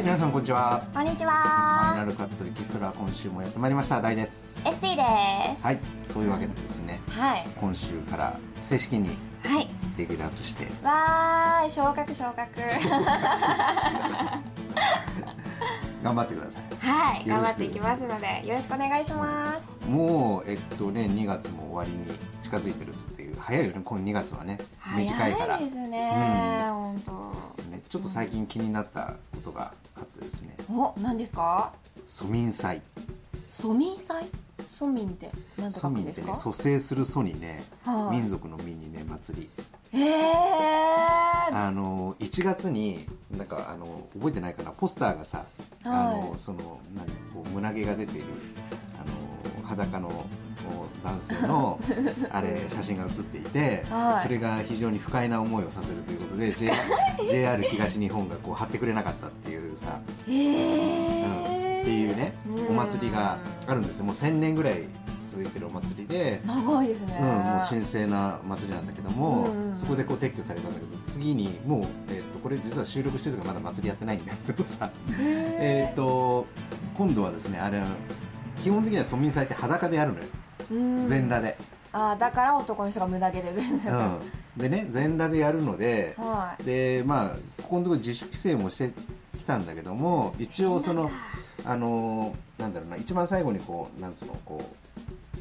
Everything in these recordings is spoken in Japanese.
はい皆さんこんにちは。こんにちファイはナルカットエキストラ今週もやってまいりました。大です。SC です。はいそういうわけでですねはい。今週から正式にはい。レギュラーとして。わーい昇格昇格。頑張ってください。はい頑張っていきますのでよろしくお願いします。もうえっとね2月も終わりに近づいてるっていう早いよね。この2月はね短いから早いですね本当。ね、ちょっと最近気になったことがあってですね。お何ですか？蘇民祭蘇民祭蘇民って何と蘇書くんですか？民ってね蘇生する蘇にね、はい。民族の民にね祭り。ええー、あの1月になんかあの覚えてないかな？ポスターがさ、あはい。のその何こう胸毛が出ているあの裸の男性の あれ写真が写っていて、はい。それが非常に不快な思いをさせるということで JR, JR 東日本がこう貼ってくれなかったっていうさ、えうん。えーっていうねうんお祭りがあるんですよ。もう1000年ぐらい続いてるお祭りで。長いですね、うん、もう神聖な祭りなんだけども、うんそこでこう撤去されたんだけど次にもう、えー、とこれ実は収録してる時まだ祭りやってないんだけどさ。えっと今度はですねあれ基本的には村民祭って裸でやるのよ、うん全裸で、あーだから男の人が無駄毛で。うん、でね全裸でやるのではい。でまあここのところ自主規制もしてきたんだけども一応そのあのーなんだろうな一番最後にこうなんつうのこう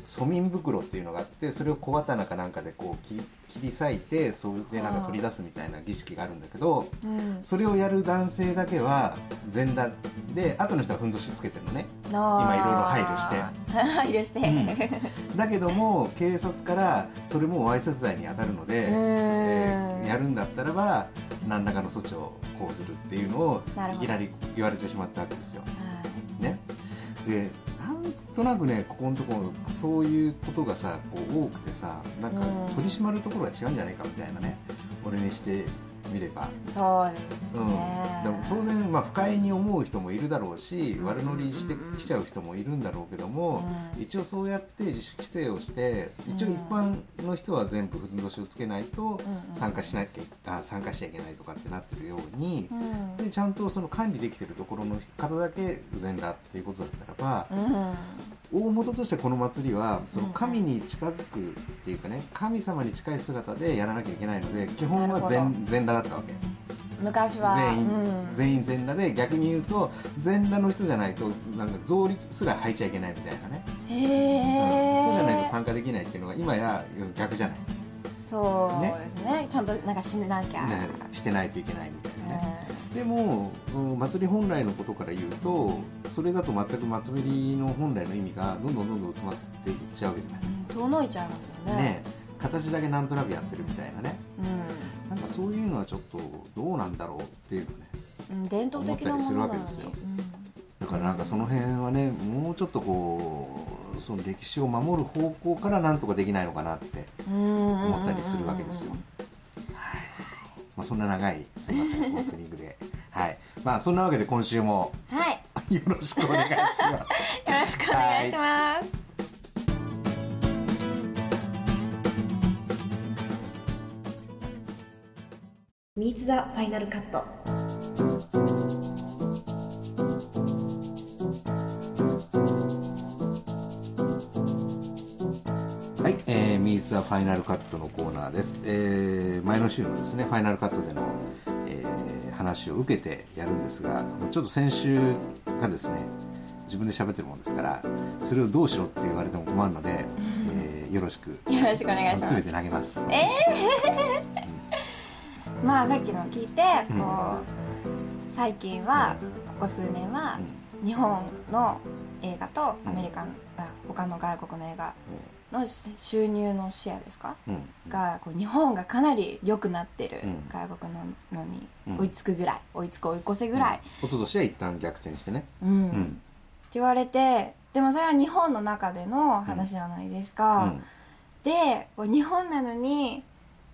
蘇民袋っていうのがあってそれを小刀かなんかでこう切り切り裂いてそれでなんか取り出すみたいな儀式があるんだけどうんそれをやる男性だけは全裸で後の人はふんどしつけてるのね今いろいろ配慮して配慮して、だけども警察からそれもわいせつ罪に当たるので、えーやるんだったらば何らかの措置を講ずるっていうのをいきなり言われてしまったわけですよ。ね、でとなくねここのところそういうことがさこう多くてさなんかうん。取り締まるところが違うんじゃないかみたいなね俺にしてみれば。そうですうん、ね、でも当然、まあ、不快に思う人もいるだろうし悪乗りしてきちゃう人もいるんだろうけども、うん。一応そうやって自主規制をして一応一般の人は全部ふんどしをつけないと参加しなきゃあ参加しちゃいけないとかってなってるようにう、ん。でちゃんとその管理できてるところの方だけ全裸っていうことだったらば、うん大元としてこの祭りはその神に近づくっていうかね神様に近い姿でやらなきゃいけないので基本は全全裸だったわけ。昔は。全員、うん。全員全裸で逆に言うと全裸の人じゃないとなんか草履すら履いちゃいけないみたいなね、へえ、うん。そうじゃないと参加できないっていうのが今や逆じゃない、そうですね。ちゃんとなんかしなきゃ、ね、してないといけないみたいなでもうん祭り本来のことから言うとそれだと全く祭りの本来の意味がどんどんどんどん薄まっていっちゃうわけじゃない、ん遠のいちゃいますよね。ね形だけなんとなくやってるみたいなね。うなんかそういうのはちょっとどうなんだろうっていうのね。ん、うん、伝統的なものなのに。思ったりするわけですよ。だからなんかその辺はねもうちょっとこうその歴史を守る方向からなんとかできないのかなってうん思ったりするわけですよ。はいまあ、そんな長いすみませんオープニングで、はいまあ、そんなわけで今週もはい よろしくお願いします。よろしくお願いします。ミーツ・ザ・ファイナルカットファイナルカットのコーナーです、えー、前の週のですねファイナルカットでの、えー話を受けてやるんですがちょっと先週がですね自分で喋ってるもんですからそれをどうしろって言われても困るので、えーよろしくよろしくお願いします。全て投げます。まあさっきの聞いてこう最近はここ数年は日本の映画とアメリカのあ他の外国の映画の収入のシェアですか？うん。うんがこう日本がかなり良くなってる。うん。外国ののにうん追いつくぐらい。追いつく追い越せぐらい。一昨年は一旦逆転してね。うん、うん。って言われてでもそれは日本の中での話じゃないですか、でこう日本なのに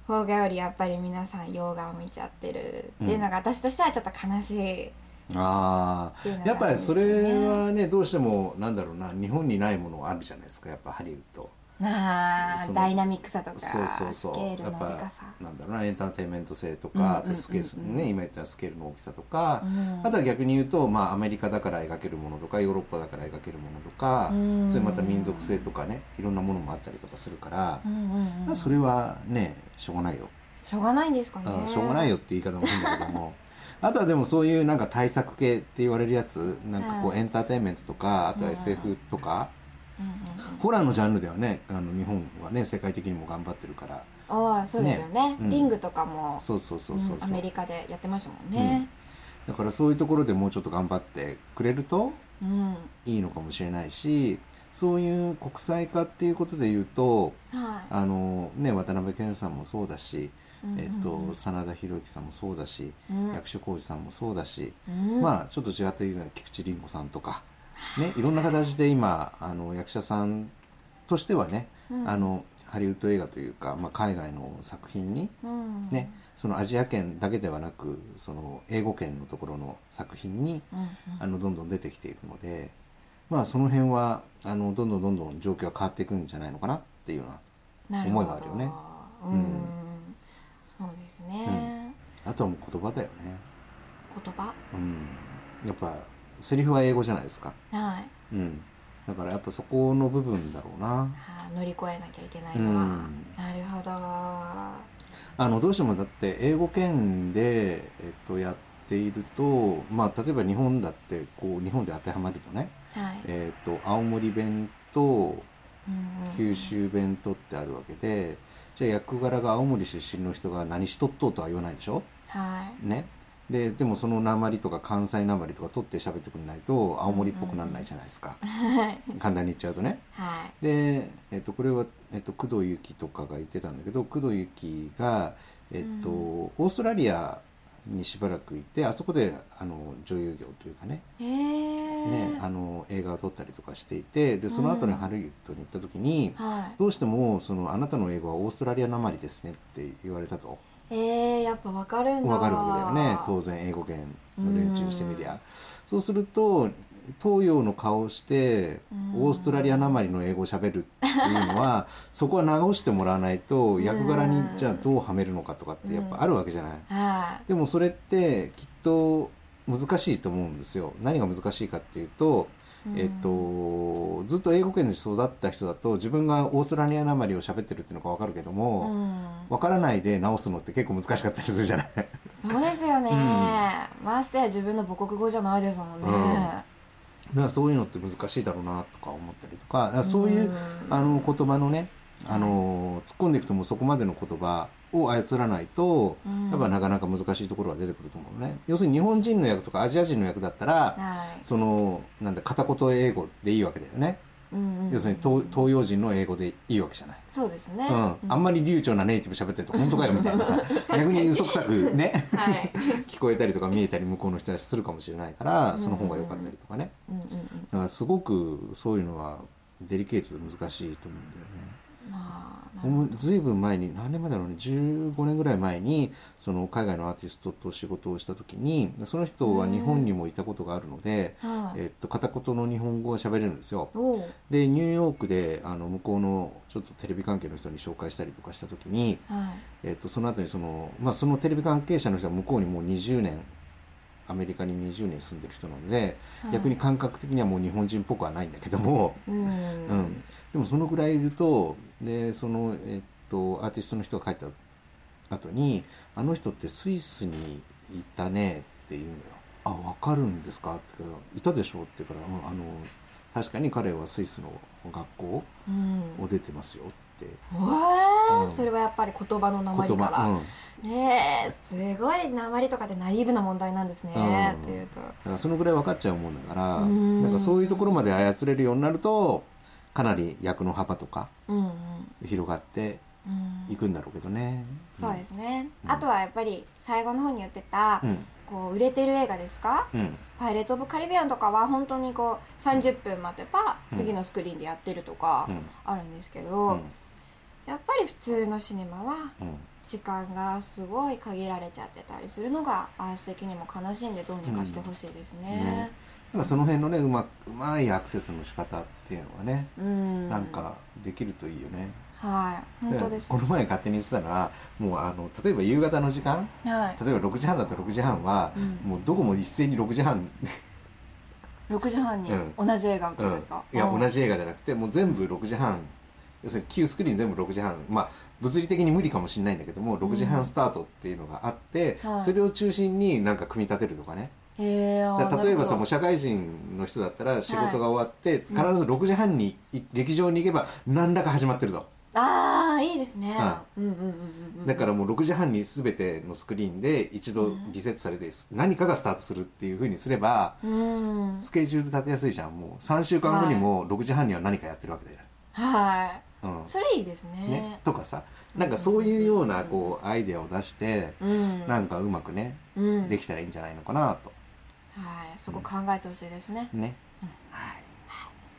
邦画よりやっぱり皆さん洋画を見ちゃってる。っていうのが私としてはちょっと悲しい、ああやっぱりそれはねどうしてもなんだろうな日本にないものあるじゃないですか。やっぱハリウッド。なあダイナミックさとかそうそうそう。スケールやっぱなんだろうなエンターテインメント性とか、スケールね今言ったスケールの大きさとか、うん。あとは逆に言うと、まあ、アメリカだから描けるものとかヨーロッパだから描けるものとか、うん。それまた民族性とかねいろんなものもあったりとかするからう、んうんうんまあそれはねしょうがないよ、しょうがないんですかね。あしょうがないよって言い方も変だけども。あとはでもそういうなんか対策系って言われるやつなんかこうはい。エンターテインメントとかあとは SF とか、ホラーのジャンルではね。あの日本はね世界的にも頑張ってるから。ああそうですよね。ね。うん。リングとかもそうそうそうそうそう。うんアメリカでやってましたもんね。だからそういうところでもうちょっと頑張ってくれるとうん。いいのかもしれないしそういう国際化っていうことで言うとはい。あの、ね、渡辺謙さんもそうだし、うん。えっと、真田広之さんもそうだし、うん。役所広司さんもそうだし、うん。まあちょっと違って言うのは菊池凛子さんとか、ね、いろんな形で今あの役者さんとしてはね、うん。あのハリウッド映画というか、まあ、海外の作品に、うん。ね、そのアジア圏だけではなくその英語圏のところの作品にうんうん。あのどんどん出てきているので、まあ、その辺はあのどんどんどんどん状況が変わっていくんじゃないのかなっていうのはな思いがあるよね。うん、うん。そうですね、あとはもう言葉だよね、言葉？うん、やっぱセリフは英語じゃないですか、はい。うん、だからやっぱそこの部分だろうな。あー乗り越えなきゃいけないのは、うん。なるほど。あのどうしてもだって英語圏で、えっと、やっていると、まあ、例えば日本だってこう日本で当てはまるとね、はい、えっと、青森弁と九州弁とってあるわけでじゃあ役柄が青森出身の人が何しとっとうとは言わないでしょ？はねででもその鉛とか関西鉛とか取って喋ってくれないと青森っぽくならないじゃないですか、いはい。簡単に言っちゃうとね。はい。で、えっと、これは、えっと、工藤由紀とかが言ってたんだけど工藤由紀が、えっとオーストラリアにしばらくいてあそこであの女優業というかね。ねあの映画を撮ったりとかしていてでその後にハリウッドに行った時に、はい。どうしてもその「あなたの英語はオーストラリアなまりですね」って言われたとえー、やっぱわかるんだ分かるわけだよね当然英語圏の連中にしてみりゃ。そうすると東洋の顔をしてうんオーストラリアなまりの英語をしゃべるっていうのは そこは直してもらわないと役柄にじゃあどうはめるのかとかってやっぱあるわけじゃない。はでもそれってきっと難しいと思うんですよ。何が難しいかっていうと、うんえっと、ずっと英語圏で育った人だと自分がオーストラリアなまりを喋ってるっていうのが分かるけどい、も、うん、分からないで直すのって結構難しかったりするじゃない？そうですよね、うん。ましてや自分の母国語じゃないですもんね、だからそういうのって難しいだろうなとか思ったりとかそういう、うん。あの言葉のねあの突っ込んでいくともうそこまでの言葉を操らないと、うん。やっぱなかなか難しいところは出てくると思うのね。要するに日本人の役とかアジア人の役だったら、はい。そのなんだ片言英語でいいわけだよね、うんうんうん。要するに東東洋人の英語でいいわけじゃない、そうですね、うん。あんまり流暢なネイティブ喋ってると本当かよみたいなさ 逆に嘘くさくねはい。聞こえたりとか見えたり向こうの人たちするかもしれないからその方が良かったりとかね、うんうんうん。だからすごくそういうのはデリケートで難しいと思うんだよね。まあずいぶん前に何年前だろうね15年ぐらい前にその海外のアーティストと仕事をした時にその人は日本にもいたことがあるので、はい。えっと、片言の日本語が喋れるんですよ。でニューヨークであの向こうのちょっとテレビ関係の人に紹介したりとかした時に、はい。えっと、その後にその、まあ、そのテレビ関係者の人は向こうにもう20年アメリカに20年住んでる人なので、はい。逆に感覚的にはもう日本人っぽくはないんだけども、うん、うん、でもそのぐらいいるとでその、えっと、アーティストの人が帰った後に「あの人ってスイスにいたね」って言うのよ「あ分かるんですか?」って言うから「いたでしょ?」って言うから、うんあの「確かに彼はスイスの学校うん。を出てますよ」ってうん。それはやっぱり言葉の鉛言から、葉、うん、ねえすごい鉛とかでナイーブな問題なんですね、うん。っていうと。だからそのぐらい分かっちゃうもんだからうん。なんかそういうところまで操れるようになるとかなり役の幅とかうんうん。広がってうん。いくんだろうけどね。そうですね、うん。あとはやっぱり最後の方に言ってた、うん。こう売れてる映画ですか？うん「パイレーツ・オブ・カリビアン」とかは本当にこう30分待てばうん次のスクリーンでやってるとかうんあるんですけうど、んやっぱり普通のシネマはうん。時間がすごい限られちゃってたりするのが私的にも悲しいんでどうにかしてほしいですね。なんかその辺のねうまうまいアクセスの仕方っていうのはね、うん。なんかできるといいよね。はい。本当です。この前勝手に言ってたのはもうあの例えば夕方の時間はい。例えば6時半だったら6時半は、うん。もうどこも一斉に6時半、6時半にうん。同じ映画をってうんですか、いやうん。同じ映画じゃなくてもう全部6時半要するに旧スクリーン全部6時半。まあ物理的に無理かもしれないんだけども6時半スタートっていうのがあって、はい。それを中心になんか組み立てるとかね。から例えばさもう社会人の人だったら仕事が終わって、必ず6時半にい劇場に行けば何らか始まってると。ああいいですね、だからもう6時半に全てのスクリーンで一度リセットされて何かがスタートするっていうふうにすればうん。スケジュール立てやすいじゃん。もう3週間後にも6時半には何かやってるわけだよ、はいうん。それいいですね。ね、とかさなんかそういうようなこうアイデアを出してうん。なんかうまくねうん。できたらいいんじゃないのかなと。はい。そこ考えてほしいですね、ね。はい。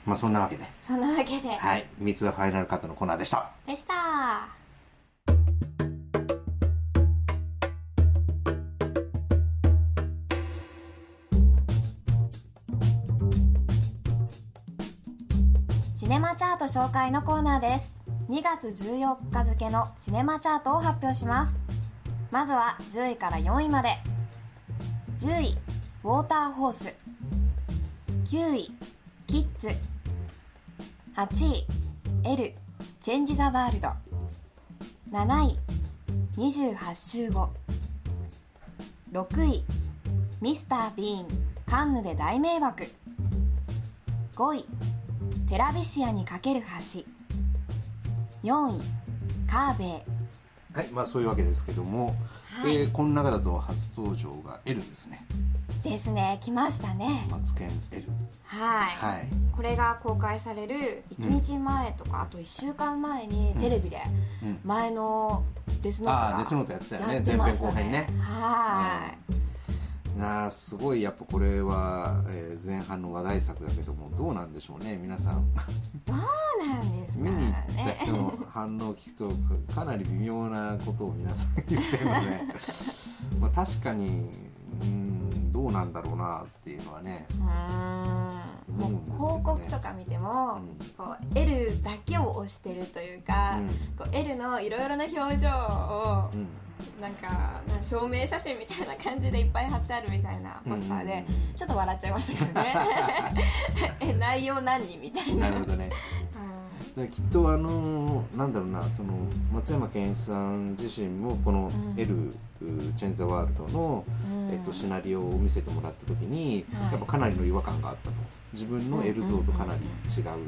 まあそんなわけで。そんなわけで、はい。三つはファイナルカットのコーナーでした。でしたート紹介のコーナーです。2月14日付のシネマチャートを発表します。まずは10位から4位まで。10位ウォーターホース。9位キッズ。8位 L チェンジ・ザ・ワールド。7位28週後6位ミスター・ビーンカンヌで大迷惑。5位テラビシアにかける橋。4位カーベイはいまあそういうわけですけども、はい。えーこの中だと初登場が L ですね。ですね。来ましたね。マツケン L はい、はい。これが公開される1日前とか、あと1週間前にテレビでうん。前のデスノートがああデスノートやってたよね。やって前編後編ね。はい、なあすごいやっぱこれは、えー前半の話題作だけどもどうなんでしょうね皆さん。そうなんですか見に行ったね人の反応を聞くとかなり微妙なことを皆さん言ってるので。まあ確かにうんどうなんだろうなっていうのはねもう広告とか見ても、うんこう L だけを押してるというか、うん。こう L のいろいろな表情をうん。なんか証明写真みたいな感じでいっぱい貼ってあるみたいなポスターで、うんちょっと笑っちゃいましたけどね。え内容何みたいな。なるほどねだきっとあのなんだろうなその松山ケンイチさん自身もこのうん。L、チェン・ザ・ワールドの、うん。えっと、シナリオを見せてもらった時に、はい。やっぱかなりの違和感があったと。自分の L 像とかなり違うとこ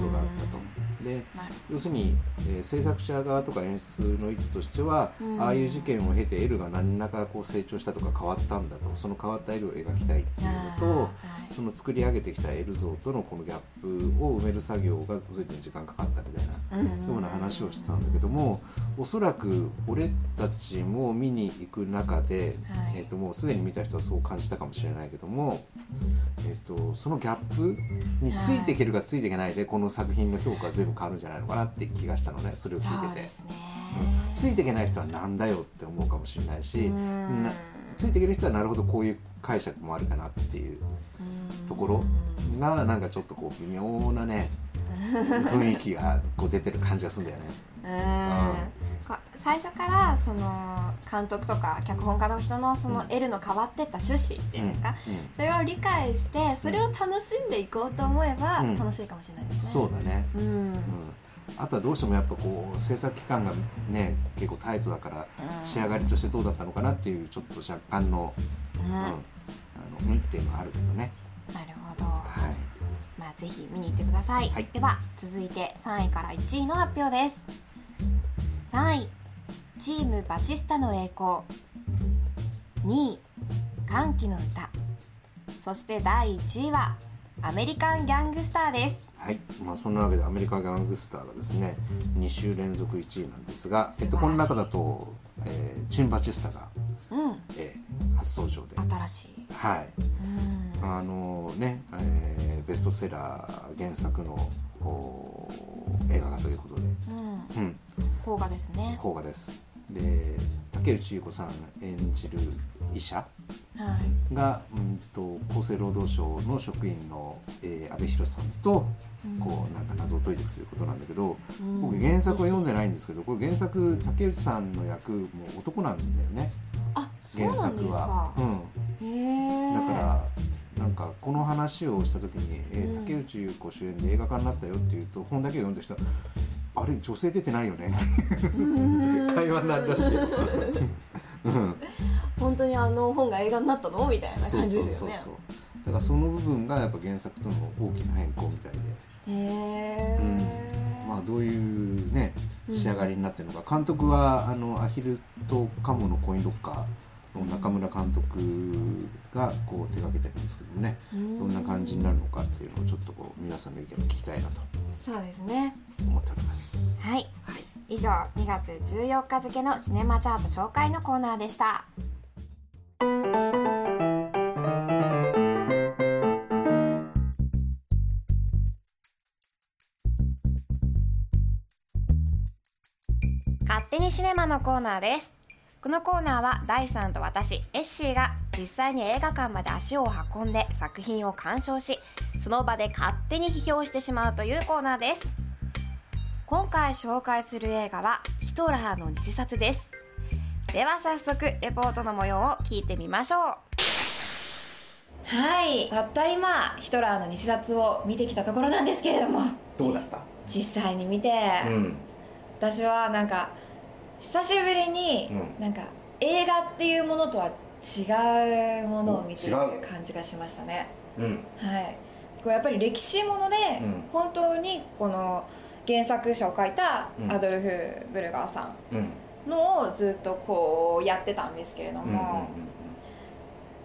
ろがあったと。で要するに、えー制作者側とか演出の意図としては、うん。ああいう事件を経て L が何らかこう成長したとか変わったんだとその変わった L を描きたいっていうのとはい。その作り上げてきた L 像とのこのギャップを埋める作業が随分時間かかったみたいなうんような話をしてたんだけどもおそらく俺たちも見に行く中で、はい。えー、ともうすでに見た人はそう感じたかもしれないけども、えー、とそのギャップについていけるかついていけないでこの作品の評価が全部変わるんじゃないのかなって気がしたのねそれを聞いてて。そうん。ついていけない人はなんだよって思うかもしれないしついていける人はなるほどこういう解釈もあるかなっていううん。ところがなんかちょっとこう微妙なね 雰囲気がこう出てる感じがするんだよね。うん。こ最初からその監督とか脚本家の人のそのうん L の変わってった趣旨っていうんですか、うんうん。それを理解してそれを楽しんでいこうと思えばうん。楽しいかもしれないですね。そうだね、うん、うん、あとはどうしてもやっぱこう制作期間がね結構タイトだからうん。仕上がりとしてどうだったのかなっていうちょっと若干の、うん。うん、あのうんっていうのはあるけどね。なるほど、はい。まあぜひ見に行ってください、はい。では続いて3位から1位の発表です3位チームバチスタの栄光。2位歓喜の歌。そして第1位はアメリカンギャングスターです。はいまあ、そんなわけでアメリカ・ギャングスターがですね2週連続1位なんですが、えっと、この中だと、えーチン・バチスタが、うん。えー初登場で、新しい。はい。うん。あのね、えーベストセラー原作のお映画化ということで、うん。うん、邦画ですね。邦画です。で竹内結子さん演じる医者はい。が、うん、と厚生労働省の職員の、えー、安倍博さんとこうなんか謎を解いていくということなんだけど、うん。僕原作は読んでないんですけどこれ原作竹内さんの役も男なんだよね。あそう原なんです作は。か。うん、だからなんかこの話をした時に、えーうん。竹内優子主演で映画化になったよっていうと本だけを読んだ人はあれ女性出てないよね。うん。会話になるらし。いよ、うん。本当にあの本が映画になったの？みたいな感じそうそうですよねそう。だからその部分がやっぱ原作との大きな変更みたいで、へえまあどういうねうん。仕上がりになってるのか、監督はあのアヒルとカモのコインロッカーの中村監督がこう手掛けてるんですけどもね、どどんな感じになるのかっていうのをちょっとこう皆さんの意見を聞きたいなとそうですね。思っております。はい、以上2月14日付のシネマチャート紹介のコーナーでした。勝手にシネマのコーナーです。このコーナーはダイさんと私エッシーが実際に映画館まで足を運んで作品を鑑賞しその場で勝手に批評してしまうというコーナーです。今回紹介する映画はヒトラーの偽札です。では早速レポートの模様を聞いてみましょう。はいたった今ヒトラーの偽札を見てきたところなんですけれども。どうだった？実際に見て、うん。私はなんか久しぶりに、うん。なんか映画っていうものとは違うものを見ている感じがしましたね。うん。はいこれやっぱり歴史もので、うん本当にこの原作者を書いたうんアドルフ・ブルガーさうん。んのをずっとこうやってたんですけれども、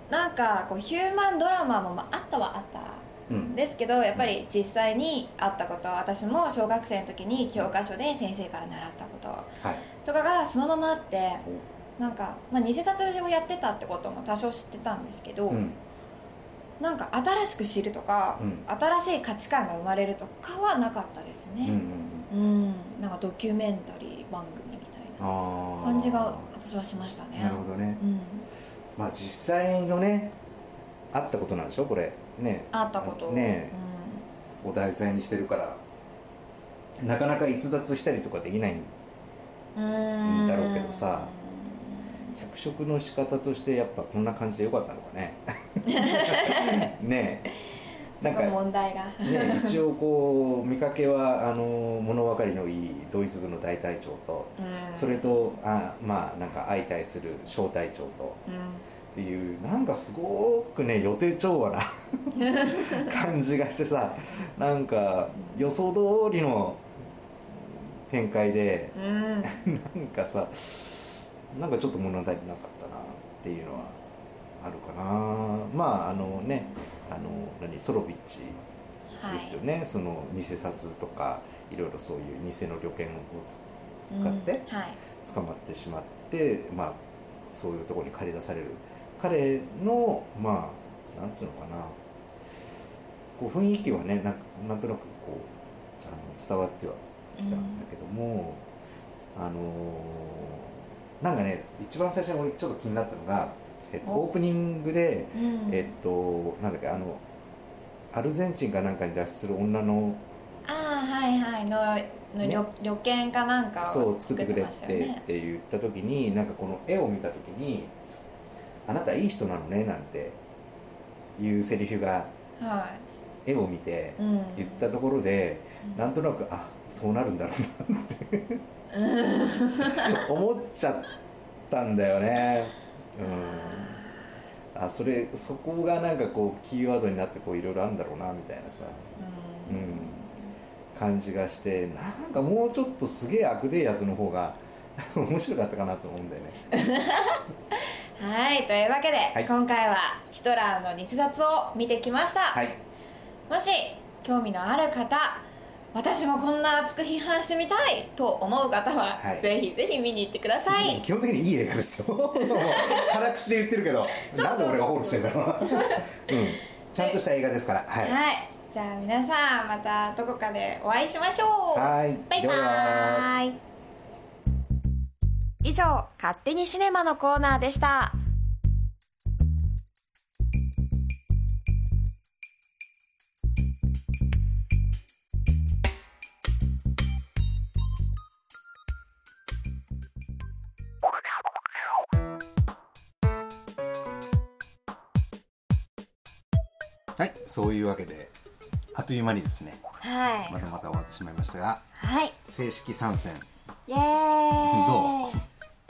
なんかこうヒューマンドラマもまああったはあったうんうん。ですけどやっぱり実際にあったこと私も小学生の時に教科書で先生から習ったことはい。とかがそのままあってなんか、まあ、偽札をやってたってことも多少知ってたんですけど、うん。なんか新しく知るとか、うん。新しい価値観が生まれるとかはなかったですうんうんねうん。うん、なんかドキュメンタリー番組みたいな。感じが私はしましたね。なるほどね。うん、まあ実際のねあったことなんでしょ？これ。ね。あったこと。ね。お題材にしてるから。なかなか逸脱したりとかできないうん、うんだろうけどさ脚色の仕方としてやっぱこんな感じでよかったのかね。ねえ。なんか問題が。ね、一応こう見かけはあの物分かりのいいドイツ軍の大隊長と、うん。それとあまあなんか相対する小隊長とうん。っていうなんかすごくね予定調和な 感じがしてさなんか予想通りの展開でうん。なんかさなんかちょっと物足りなかったなっていうのはあるかな。まああのねあの何ソロビッチはいですよね、その偽札とかいろいろそういう偽の旅券をつ使ってうんはい。捕まってしまって、まあそういうところに駆り出される。彼のまあなんつうのかな。こう雰囲気はねなんなんとなくこうあの伝わってはきたんだけども、あのーなんかね一番最初に俺ちょっと気になったのが、えっと、お。オープニングで、うん。えっとなんだっけあのアルゼンチンかなんかに脱出する女のああはいはい。ののね。旅旅券かなんかそうを作ってくれってって言った時になんかこの絵を見た時に「あなたいい人なのね」なんていうセリフがは絵を見てい、うん、言ったところで、なんとなくあそうなるんだろうなって 思っちゃったんだよね。うん。あそれそこがなんかこうキーワードになってこういろいろあるんだろうなみたいなさ。ううん。ん感じがしてなんかもうちょっとすげえ悪でえやつの方が 面白かったかなと思うんだよね。はいというわけで、い。今回はヒトラーの偽札を見てきました、はい。もし興味のある方私もこんな熱く批判してみたいと思う方は、はい。ぜひぜひ見に行ってください、基本的にいい映画ですよ。辛口で言ってるけどなんで俺がフォローしてんだろうな。うん。ちゃんとした映画ですから。はい。はい。じゃあ皆さんまたどこかでお会いしましょう。はい。バイバーイ以上勝手にシネマのコーナーでしたそういうわけであっという間にですねはい。またまた終わってしまいましたがはい。正式参戦。イエーイ。どう？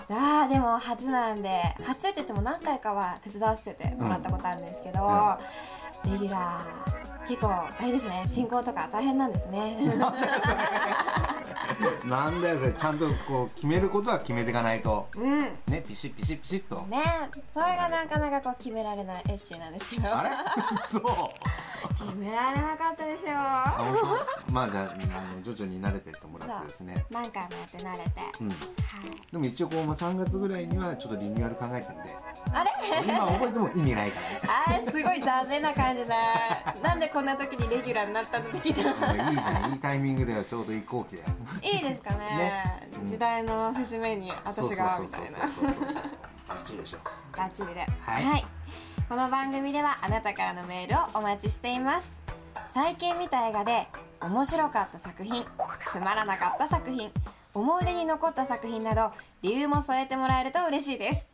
あーでも初なんで初って言っても何回かは手伝わせてもらったことあるんですけど、レギュラー結構あれですね。進行とか大変なんですね。なんだよそれ。ちゃんとこう決めることは決めていかないと。うんねピシッピシッピシッと。ねそれがなかなかこう決められないエッシーなんですけど。あれ？そう。決められなかったですよ。まあじゃああの徐々に慣れてってもらってですね。何回もやって慣れて、うん。はい。でも一応こう、まあ、3月ぐらいにはちょっとリニューアル考えてるんで。あれ？今覚えても意味ないからね。あーすごい残念な感じだ。なんでこんな時にレギュラーになったの的なもういいじゃん。いいタイミングではちょうど移行期だよ。いいですかね。ね。うん。時代の節目に私がみたいな。そうそうそうそうそうバッチリでしょ。バッチリで。はい。この番組ではあなたからのメールをお待ちしています。最近見た映画で面白かった作品つまらなかった作品思い出に残った作品など理由も添えてもらえると嬉しいです。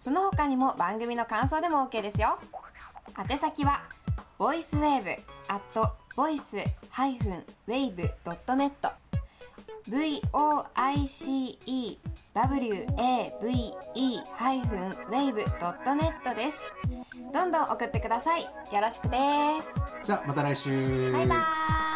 その他にも番組の感想でも OK ですよ。宛先は voicewave.voice-wave.net voicewave-wave.net です。どんどん送ってください。よろしくです。じゃあまた来週。バイバーイ